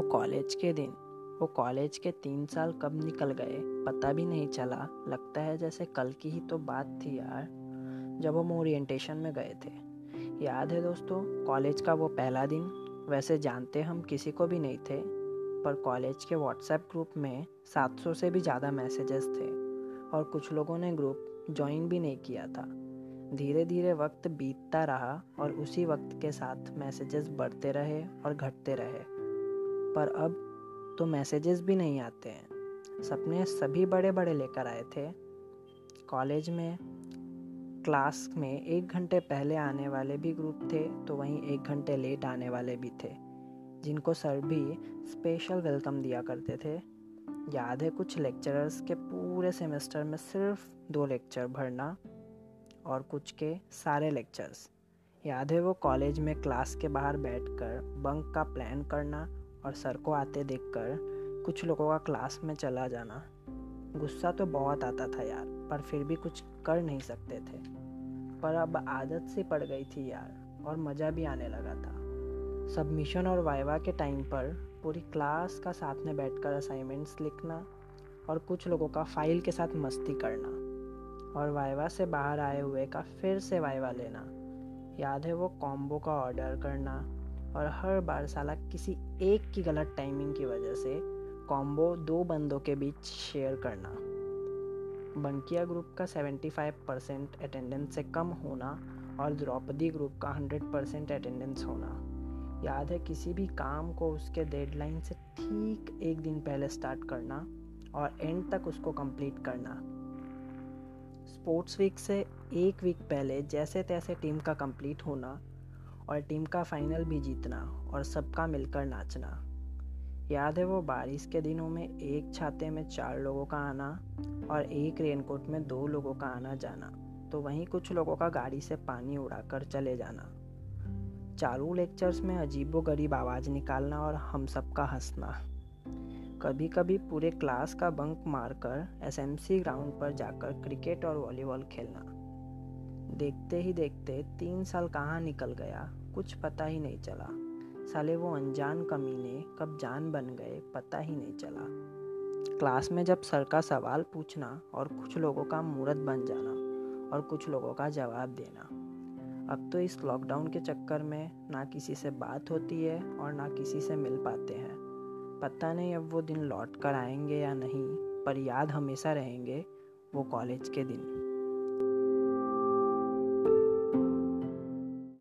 वो कॉलेज के दिन। वो कॉलेज के तीन साल कब निकल गए, पता भी नहीं चला। लगता है जैसे कल की ही तो बात थी यार, जब हम ओरिएंटेशन में गए थे। याद है दोस्तों, कॉलेज का वो पहला दिन? वैसे जानते हम किसी को भी नहीं थे, पर कॉलेज के व्हाट्सएप ग्रुप में 700 से भी ज़्यादा मैसेजेस थे, और कुछ लोगों ने ग्रुप ज्वाइन भी नहीं किया था। धीरे धीरे वक्त बीतता रहा, और उसी वक्त के साथ मैसेजेस बढ़ते रहे और घटते रहे। पर अब तो मैसेजेस भी नहीं आते हैं। सपने सभी बड़े बड़े लेकर आए थे। कॉलेज में, क्लास में एक घंटे पहले आने वाले भी ग्रुप थे तो वहीं एक घंटे लेट आने वाले भी थे, जिनको सर भी स्पेशल वेलकम दिया करते थे। याद है कुछ लेक्चरर्स के पूरे सेमेस्टर में सिर्फ़ दो लेक्चर भरना और कुछ के सारे लेक्चर्स याद है वो कॉलेज में क्लास के बाहर बैठकर बंक का प्लान करना और सर को आते देखकर कुछ लोगों का क्लास में चला जाना। गुस्सा तो बहुत आता था यार, पर फिर भी कुछ कर नहीं सकते थे। पर अब आदत सी पड़ गई थी यार, और मज़ा भी आने लगा था। सबमिशन और वाइवा के टाइम पर पूरी क्लास का साथ में बैठकर असाइनमेंट्स लिखना और कुछ लोगों का फ़ाइल के साथ मस्ती करना। और वाइवा से बाहर आए हुए का फिर से वाइवा लेना। याद है वो कॉम्बो का ऑर्डर करना और हर बार साला किसी एक की गलत टाइमिंग की वजह से कॉम्बो दो बंदों के बीच शेयर करना। बंकिया ग्रुप का 75 परसेंट अटेंडेंस से कम होना और द्रौपदी ग्रुप का 100 परसेंट अटेंडेंस होना। याद है किसी भी काम को उसके डेडलाइन से ठीक एक दिन पहले स्टार्ट करना और एंड तक उसको कंप्लीट करना। स्पोर्ट्स वीक से एक वीक पहले जैसे तैसे टीम का कंप्लीट होना और टीम का फाइनल भी जीतना और सबका मिलकर नाचना। याद है वो बारिश के दिनों में एक छाते में चार लोगों का आना और एक रेनकोट में दो लोगों का आना जाना तो वहीं कुछ लोगों का गाड़ी से पानी उड़ाकर चले जाना। चारों लेक्चर्स में अजीबो गरीब आवाज़ निकालना और हम सबका हंसना। कभी कभी पूरे क्लास का बंक मारकर एसएमसी ग्राउंड पर जाकर क्रिकेट और वॉलीबॉल खेलना। देखते ही देखते तीन साल कहाँ निकल गया? कुछ पता ही नहीं चला। साले वो अनजान कमीने कब जान बन गए, पता ही नहीं चला। क्लास में जब सर का सवाल पूछना और कुछ लोगों का मूर्त बन जाना और कुछ लोगों का जवाब देना। अब तो इस लॉकडाउन के चक्कर में ना किसी से बात होती है और ना किसी से मिल पाते हैं। पता नहीं अब वो दिन लौट कर आएँगे या नहीं, पर याद हमेशा रहेंगे वो कॉलेज के दिन।